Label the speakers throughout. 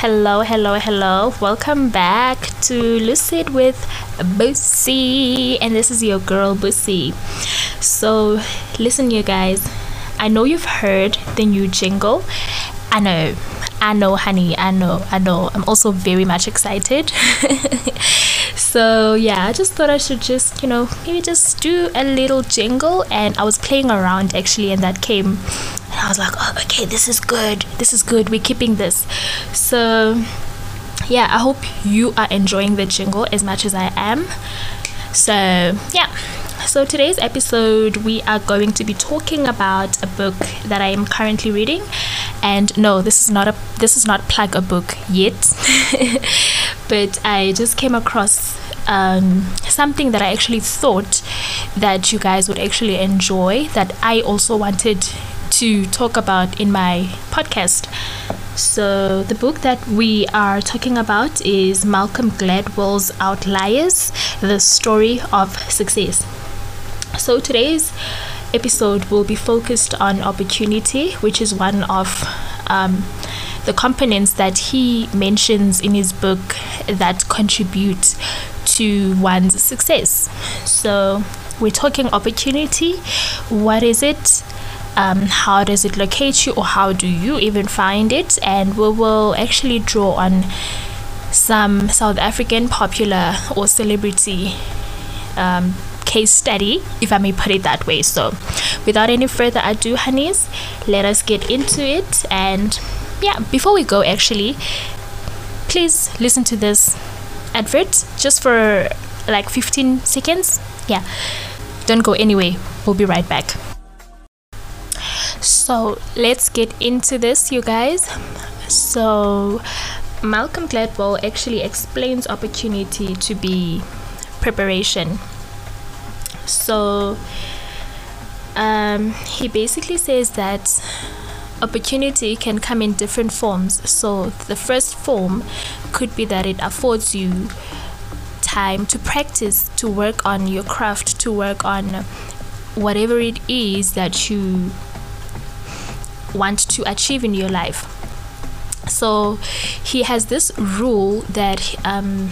Speaker 1: Hello. Hello, hello. Welcome back to Lucid with Bussy. And this is your girl, Bussy. So, listen, you guys. I know you've heard the new jingle. I know. I know, honey. I know. I know. I'm also very much excited. so, yeah, I just thought I should just, you know, maybe just do a little jingle. And I was playing around actually, and that came I was like, oh, okay, this is good. This is good. We're keeping this. So, yeah, I hope you are enjoying the jingle as much as I am. So, yeah. So, today's episode, we are going to be talking about a book that I am currently reading. And no, this is not a this is not plug a book yet. but I just came across um, something that I actually thought that you guys would actually enjoy that I also wanted to talk about in my podcast. So, the book that we are talking about is Malcolm Gladwell's Outliers The Story of Success. So, today's episode will be focused on opportunity, which is one of um, the components that he mentions in his book that contribute to one's success. So, we're talking opportunity. What is it? Um, how does it locate you or how do you even find it? And we will actually draw on some south african popular or celebrity um, case study if i may put it that way. So without any further ado honeys let us get into it. And yeah before we go actually please listen to this advert just for like 15 seconds. Yeah. Don't go anyway we'll be right back so let's get into this, you guys. So, Malcolm Gladwell actually explains opportunity to be preparation. So, um, he basically says that opportunity can come in different forms. So, the first form could be that it affords you time to practice, to work on your craft, to work on whatever it is that you want to achieve in your life. So he has this rule that um,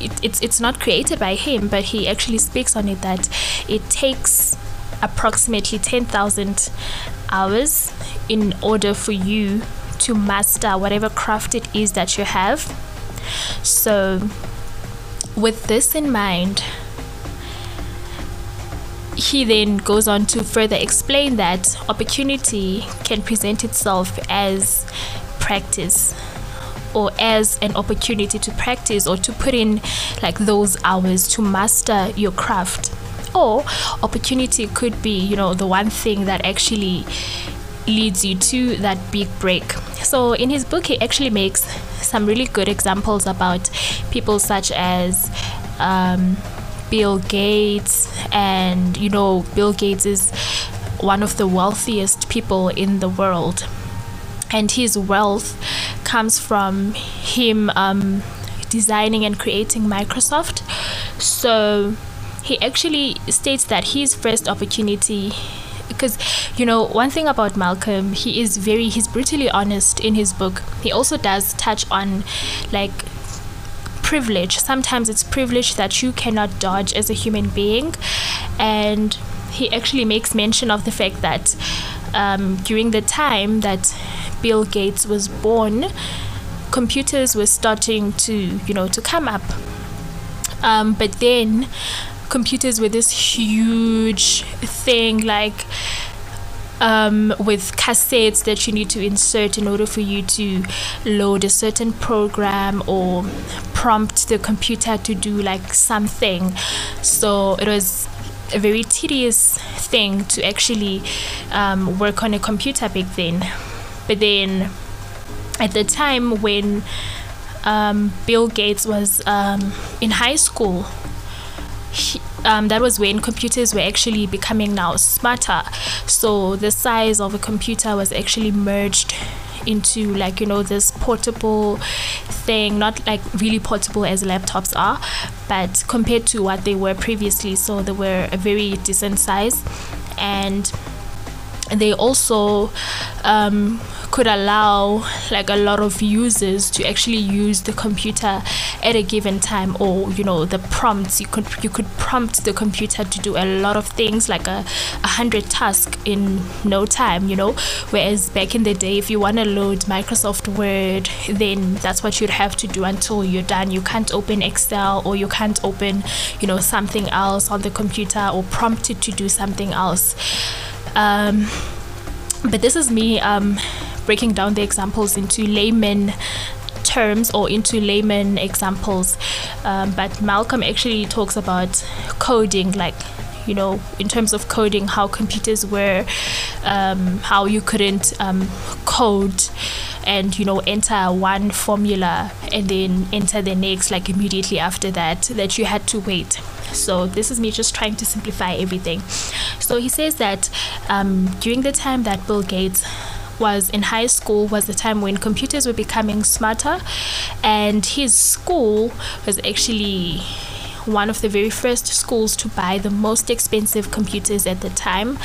Speaker 1: it, it's it's not created by him, but he actually speaks on it that it takes approximately ten thousand hours in order for you to master whatever craft it is that you have. So, with this in mind, he then goes on to further explain that opportunity can present itself as practice or as an opportunity to practice or to put in like those hours to master your craft. Or opportunity could be you know the one thing that actually leads you to that big break. So in his book he actually makes some really good examples about people such as um, Bill Gates, and you know, Bill Gates is one of the wealthiest people in the world, and his wealth comes from him um, designing and creating Microsoft. So he actually states that his first opportunity because you know one thing about malcolm he is very he's brutally honest in his book he also does touch on like privilege. Sometimes it's privilege that you cannot dodge as a human being. And he actually makes mention of the fact that um, during the time that Bill Gates was born, computers were starting to, you know, to come up. Um, but then computers were this huge thing like um, with cassettes that you need to insert in order for you to load a certain program or prompt the computer to do like something. So it was a very tedious thing to actually um, work on a computer back then. But then at the time when um, Bill Gates was um, in high school, he, um, that was when computers were actually becoming now smarter. So the size of a computer was actually merged into like you know this portable thing not like really portable as laptops are but compared to what they were previously so they were a very decent size and they also um, could allow like a lot of users to actually use the computer at a given time or you know the prompts. You could you could prompt the computer to do a lot of things like a, a hundred tasks in no time you know? Whereas back in the day if you want to load Microsoft Word then that's what you'd have to do until you're done. You can't open Excel or you can't open you know something else on the computer or prompt it to do something else um, but this is me um, breaking down the examples into layman terms or into layman examples. Um, but Malcolm actually talks about coding, like you know, in terms of coding, how computers were, um, how you couldn't um, code and you know enter one formula and then enter the next like immediately after that that you had to wait. So this is me just trying to simplify everything. So he says that um, during the time that bill gates was in high school was the time when computers were becoming smarter and his school was actually one of the very first schools to buy the most expensive computers at the time.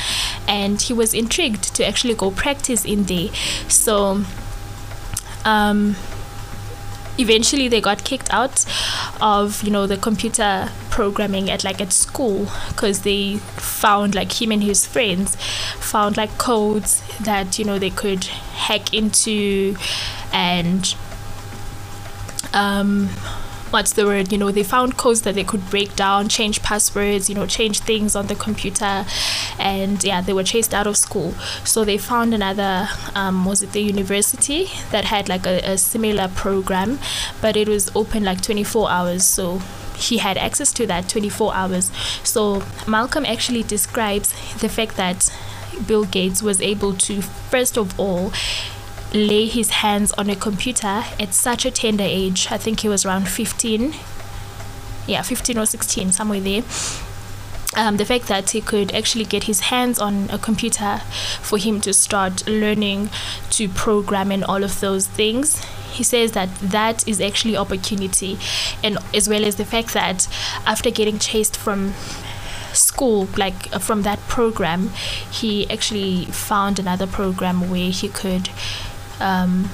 Speaker 1: And he was intrigued to actually go practice in there. So um, eventually they got kicked out of you know the computer programming at like at school because they found like him and his friends found like codes that you know they could hack into and um what's the word you know they found codes that they could break down change passwords you know change things on the computer and yeah they were chased out of school. So they found another um, was it the university that had like a, a similar program but it was open like 24 hours. So he had access to that 24 hours. So malcolm actually describes the fact that bill gates was able to first of all lay his hands on a computer at such a tender age. I think he was around 15. Yeah, 15 or 16, somewhere there. Um, the fact that he could actually get his hands on a computer for him to start learning to program and all of those things he says that that is actually opportunity and as well as the fact that after getting chased from school like uh, from that program he actually found another program where he could um,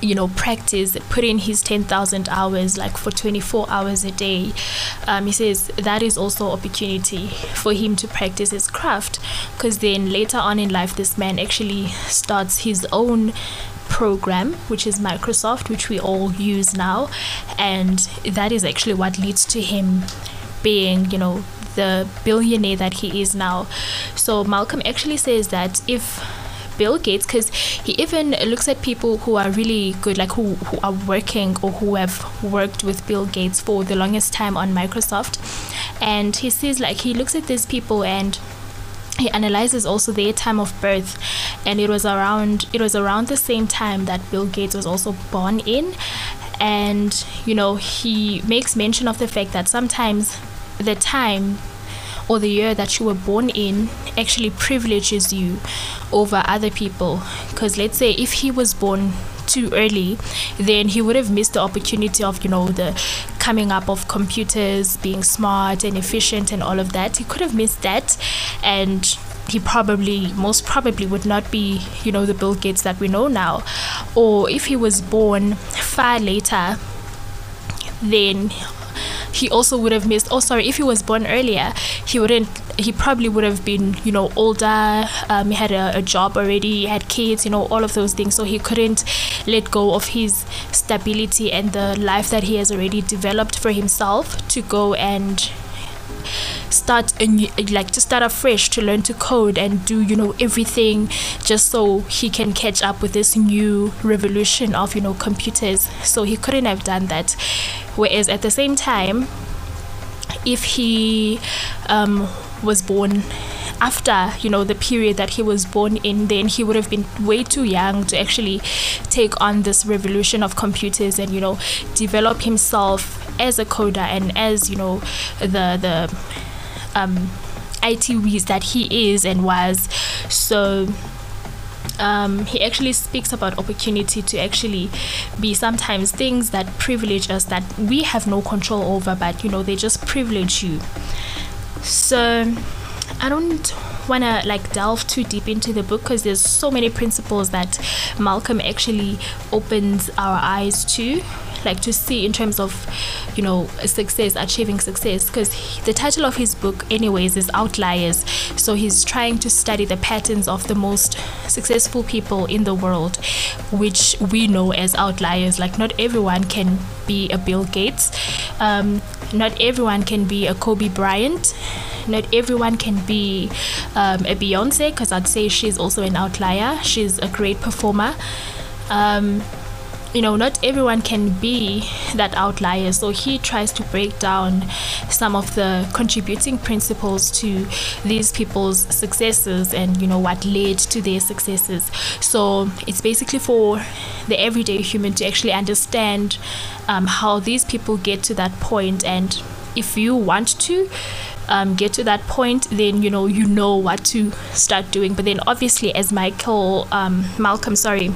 Speaker 1: you know practice put in his 10,000 hours like for 24 hours a day. Um, he says that is also opportunity for him to practice his craft because then later on in life this man actually starts his own program which is Microsoft which we all use now. And that is actually what leads to him being you know the billionaire that he is now. So Malcolm actually says that if Bill Gates because he even looks at people who are really good, like who, who are working or who have worked with Bill Gates for the longest time on Microsoft. And he sees, like, he looks at these people and he analyzes also their time of birth and it was around it was around the same time that Bill Gates was also born in and you know he makes mention of the fact that sometimes the time or the year that you were born in actually privileges you over other people. Because let's say if he was born too early, then he would have missed the opportunity of, you know, the coming up of computers being smart and efficient and all of that. He could have missed that. And he probably, most probably, would not be, you know, the Bill Gates that we know now. Or if he was born far later, then he also would have missed oh sorry if he was born earlier he wouldn't he probably would have been you know older um, he had a, a job already he had kids you know all of those things. So he couldn't let go of his stability and the life that he has already developed for himself to go and start a new, like to start afresh to learn to code and do you know everything just so he can catch up with this new revolution of you know computers. So he couldn't have done that whereas at the same time if he um, was born after you know the period that he was born in then he would have been way too young to actually take on this revolution of computers and you know develop himself as a coder and as you know the the um, IT whiz that he is and was. So um, he actually speaks about opportunity to actually be sometimes things that privilege us that we have no control over, but you know, they just privilege you. So I don't want to like delve too deep into the book because there's so many principles that Malcolm actually opens our eyes to like to see in terms of you know success achieving success because the title of his book anyways is outliers. So he's trying to study the patterns of the most successful people in the world which we know as outliers. Like not everyone can be a bill gates. Um, not everyone can be a kobe bryant. Not everyone can be um, a beyonce because i'd say she's also an outlier. She's a great performer. Um, you know, not everyone can be that outlier. So he tries to break down some of the contributing principles to these people's successes and, you know, what led to their successes. So it's basically for the everyday human to actually understand um, how these people get to that point and if you want to um, get to that point, then you know you know what to start doing. But then obviously, as Michael um, Malcolm, sorry,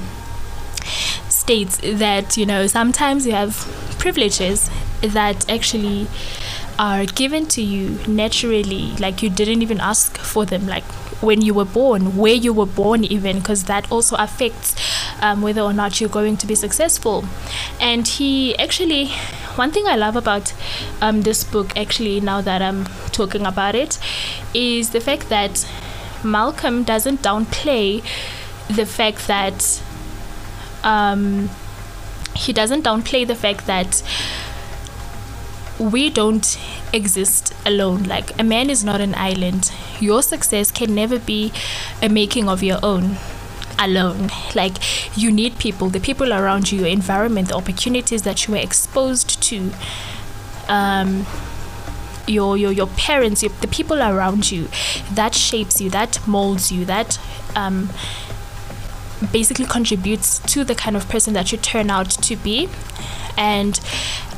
Speaker 1: states that you know sometimes you have privileges that actually are given to you naturally like you didn't even ask for them like when you were born where you were born even because that also affects um, whether or not you're going to be successful. And he actually one thing i love about um, this book actually now that i'm talking about it is the fact that malcolm doesn't downplay the fact that um, he doesn't downplay the fact that we don't exist alone. Like a man is not an island. Your success can never be a making of your own alone. Like you need people, the people around you, your environment, the opportunities that you were exposed to. Um, your your your parents, your, the people around you, that shapes you, that molds you, that um, basically contributes to the kind of person that you turn out to be. And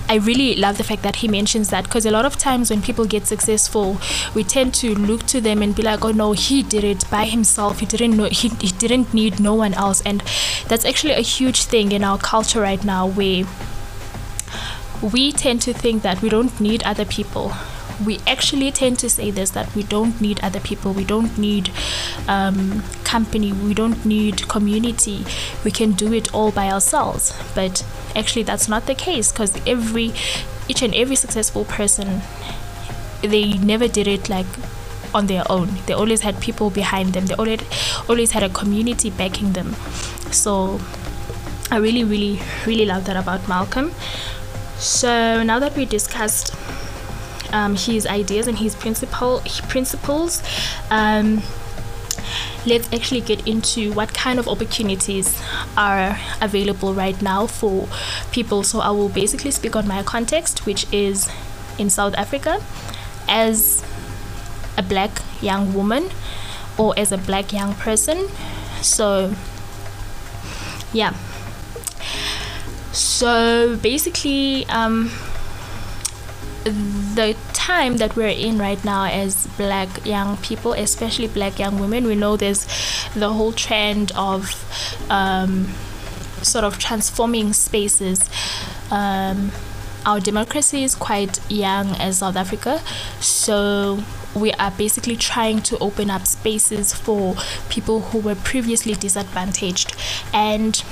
Speaker 1: I really love the fact that he mentions that because a lot of times when people get successful, we tend to look to them and be like, "Oh no, he did it by himself. He didn't know. He, he didn't need no one else." And that's actually a huge thing in our culture right now, where we tend to think that we don't need other people we actually tend to say this that we don't need other people, we don't need um, company, we don't need community, we can do it all by ourselves. But actually, that's not the case because every each and every successful person they never did it like on their own. They always had people behind them. They always always had a community backing them. So I really, really, really love that about Malcolm. So now that we discussed um, his ideas and his principle principles. Um, let's actually get into what kind of opportunities are available right now for people. So I will basically speak on my context, which is in South Africa, as a black young woman or as a black young person. So yeah. So basically, um, the time that we're in right now as black young people, especially black young women, we know there's the whole trend of um, sort of transforming spaces. Um, our democracy is quite young as South Africa, so we are basically trying to open up spaces for people who were previously disadvantaged. And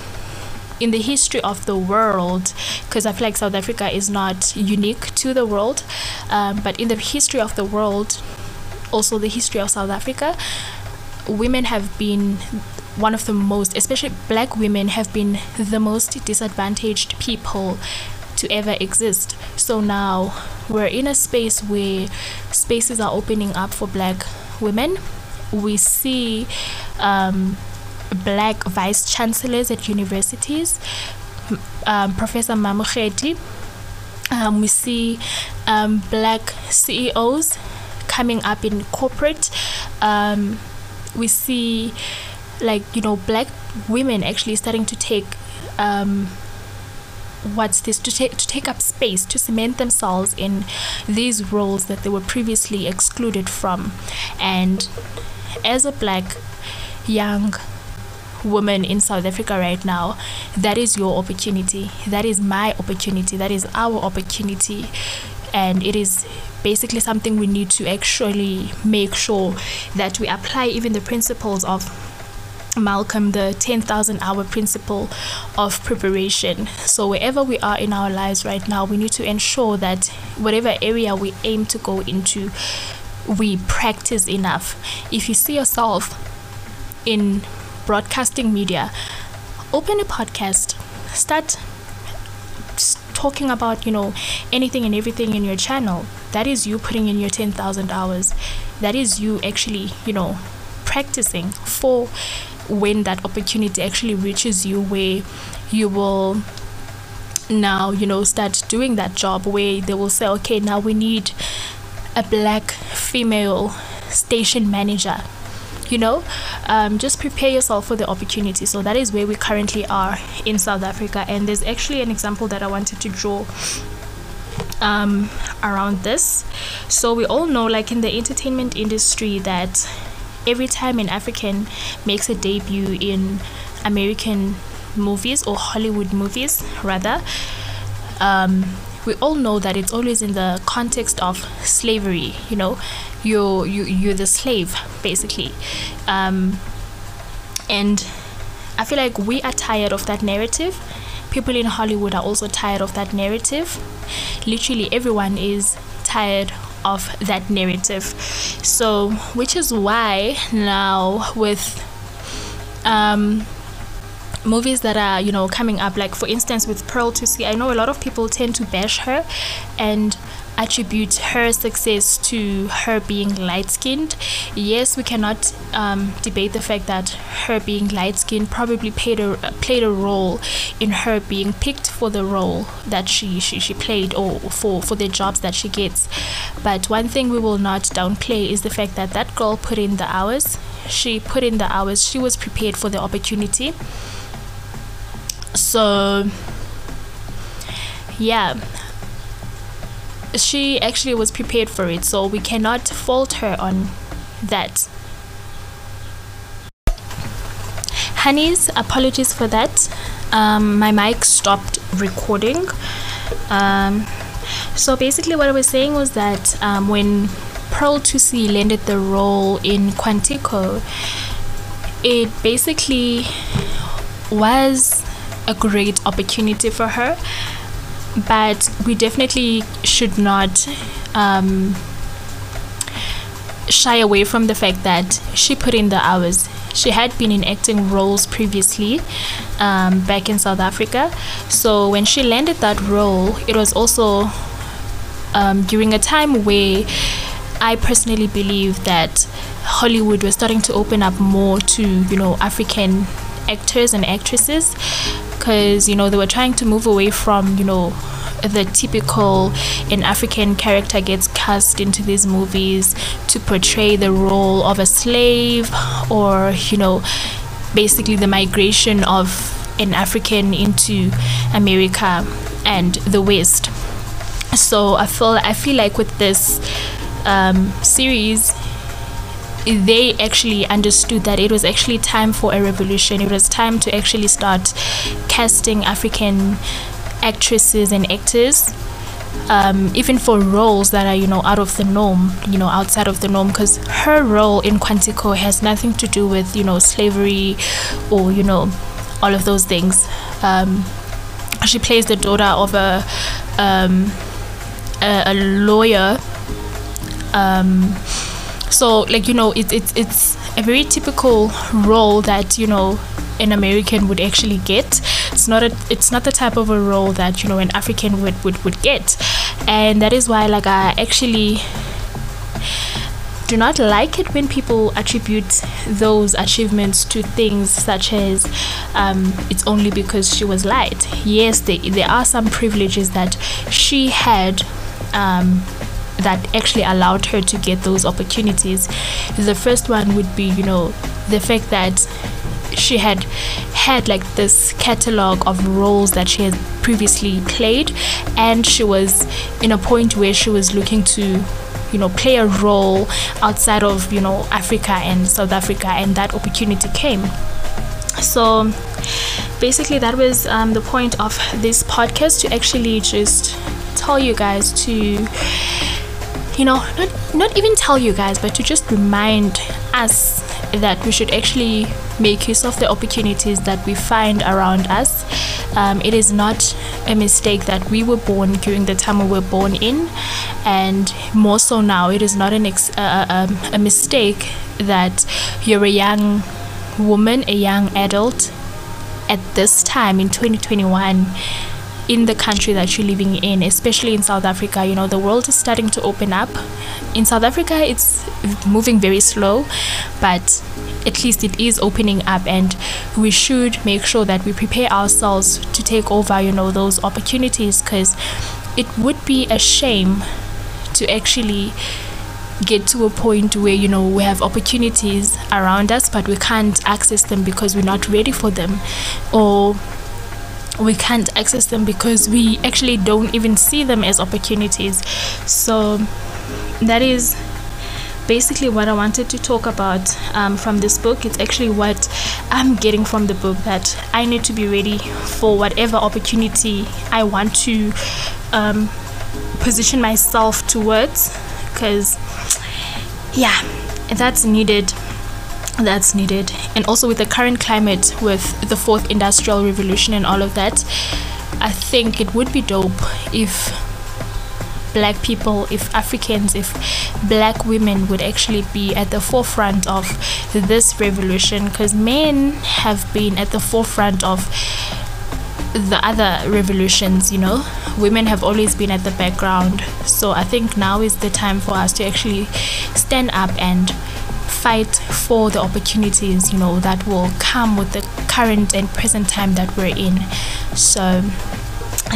Speaker 1: in the history of the world, because I feel like South Africa is not unique to the world, um, but in the history of the world, also the history of South Africa, women have been one of the most, especially black women, have been the most disadvantaged people to ever exist. So now we're in a space where spaces are opening up for black women. We see um, black vice chancellors at universities, um, Professor Mamokgethi. Um, we see um, black CEOs coming up in corporate. Um, we see, like, you know, black women actually starting to take um, what's this to take to take up space to cement themselves in these roles that they were previously excluded from and as a black young woman in South Africa right now, that is your opportunity. That is my opportunity. That is our opportunity and it is basically something we need to actually make sure that we apply even the principles of Malcolm, the 10,000 hour principle of preparation. So, wherever we are in our lives right now, we need to ensure that whatever area we aim to go into, we practice enough. If you see yourself in broadcasting media, open a podcast, start talking about, you know, anything and everything in your channel. That is you putting in your 10,000 hours. That is you actually, you know, practicing for when that opportunity actually reaches you where you will now you know start doing that job where they will say okay now we need a black female station manager you know um, just prepare yourself for the opportunity. So that is where we currently are in south africa. And there's actually an example that i wanted to draw um, around this. So we all know like in the entertainment industry that every time an African makes a debut in American movies or Hollywood movies, rather, um, we all know that it's always in the context of slavery. You know, you're you you're the slave basically, um, and I feel like we are tired of that narrative. People in Hollywood are also tired of that narrative. Literally, everyone is tired of that narrative. So, which is why now with um, movies that are you know coming up, like for instance with Pearl Thusi I know a lot of people tend to bash her and attribute her success to her being light skinned. Yes, we cannot um, debate the fact that her being light skinned probably played a played a role in her being picked for the role that she, she, she played or for, for the jobs that she gets. But one thing we will not downplay is the fact that that girl put in the hours. She put in the hours. She was prepared for the opportunity. So yeah she actually was prepared for it, so we cannot fault her on that. Honeys, apologies for that. Um, my mic stopped recording. Um, so basically, what I was saying was that um, when Pearl Thusi landed the role in Quantico, it basically was a great opportunity for her but we definitely should not um, shy away from the fact that she put in the hours. She had been in acting roles previously um, back in South Africa. So when she landed that role, it was also um, during a time where I personally believe that Hollywood was starting to open up more to, you know, African actors and actresses because you know they were trying to move away from you know the typical an African character gets cast into these movies to portray the role of a slave or you know basically the migration of an African into America and the West. So I feel I feel like with this um, series they actually understood that it was actually time for a revolution. It was time to actually start casting African actresses and actors. Um, even for roles that are you know out of the norm you know outside of the norm because her role in quantico has nothing to do with you know slavery or you know all of those things um, she plays the daughter of a um, a, a, lawyer um, so like you know it's it's it's a very typical role that you know an American would actually get. It's not a it's not the type of a role that you know an African would would, would get, and that is why like I actually do not like it when people attribute those achievements to things such as um, it's only because she was light. Yes, they, there are some privileges that she had um, that actually allowed her to get those opportunities. The first one would be, you know, the fact that she had had like this catalog of roles that she had previously played and she was in a point where she was looking to you know play a role outside of you know Africa and South Africa and that opportunity came so basically that was um, the point of this podcast to actually just tell you guys to you know not not even tell you guys but to just remind us that we should actually make use of the opportunities that we find around us. Um, it is not a mistake that we were born during the time we were born in and more so now it is not an ex- uh, um, a mistake that you're a young woman a young adult at this time in 2021 in the country that you're living in, especially in South Africa. You know, the world is starting to open up. In South Africa, it's moving very slow, but at least it is opening up, and we should make sure that we prepare ourselves to take over, you know, those opportunities because it would be a shame to actually get to a point where you know we have opportunities around us but we can't access them because we're not ready for them or we can't access them because we actually don't even see them as opportunities so that is basically what I wanted to talk about um, from this book. It's actually what I'm getting from the book that I need to be ready for whatever opportunity I want to um, position myself towards because yeah that's needed that's needed and also with the current climate with the fourth industrial revolution and all of that i think it would be dope if black people if africans if black women would actually be at the forefront of this revolution because men have been at the forefront of the other revolutions, you know, women have always been at the background. So I think now is the time for us to actually stand up and fight for the opportunities, you know, that will come with the current and present time that we're in. So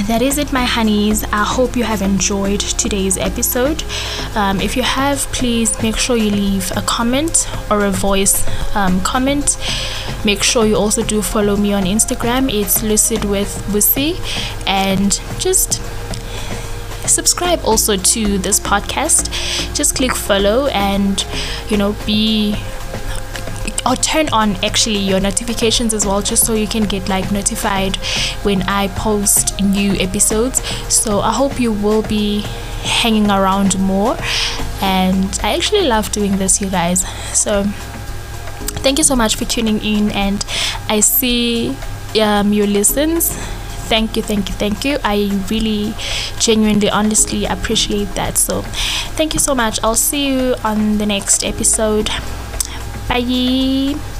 Speaker 1: that is it my honeys. I hope you have enjoyed today's episode. Um, if you have please make sure you leave a comment or a voice um, comment. Make sure you also do follow me on instagram. It's lucid with bussy and just subscribe also to this podcast. Just click follow and you know be or turn on actually your notifications as well just so you can get like notified when I post new episodes. So I hope you will be hanging around more. And I actually love doing this you guys. So thank you so much for tuning in and I see um, your listens thank you thank you thank you. I really genuinely honestly appreciate that. So thank you so much. I'll see you on the next episode. Bye.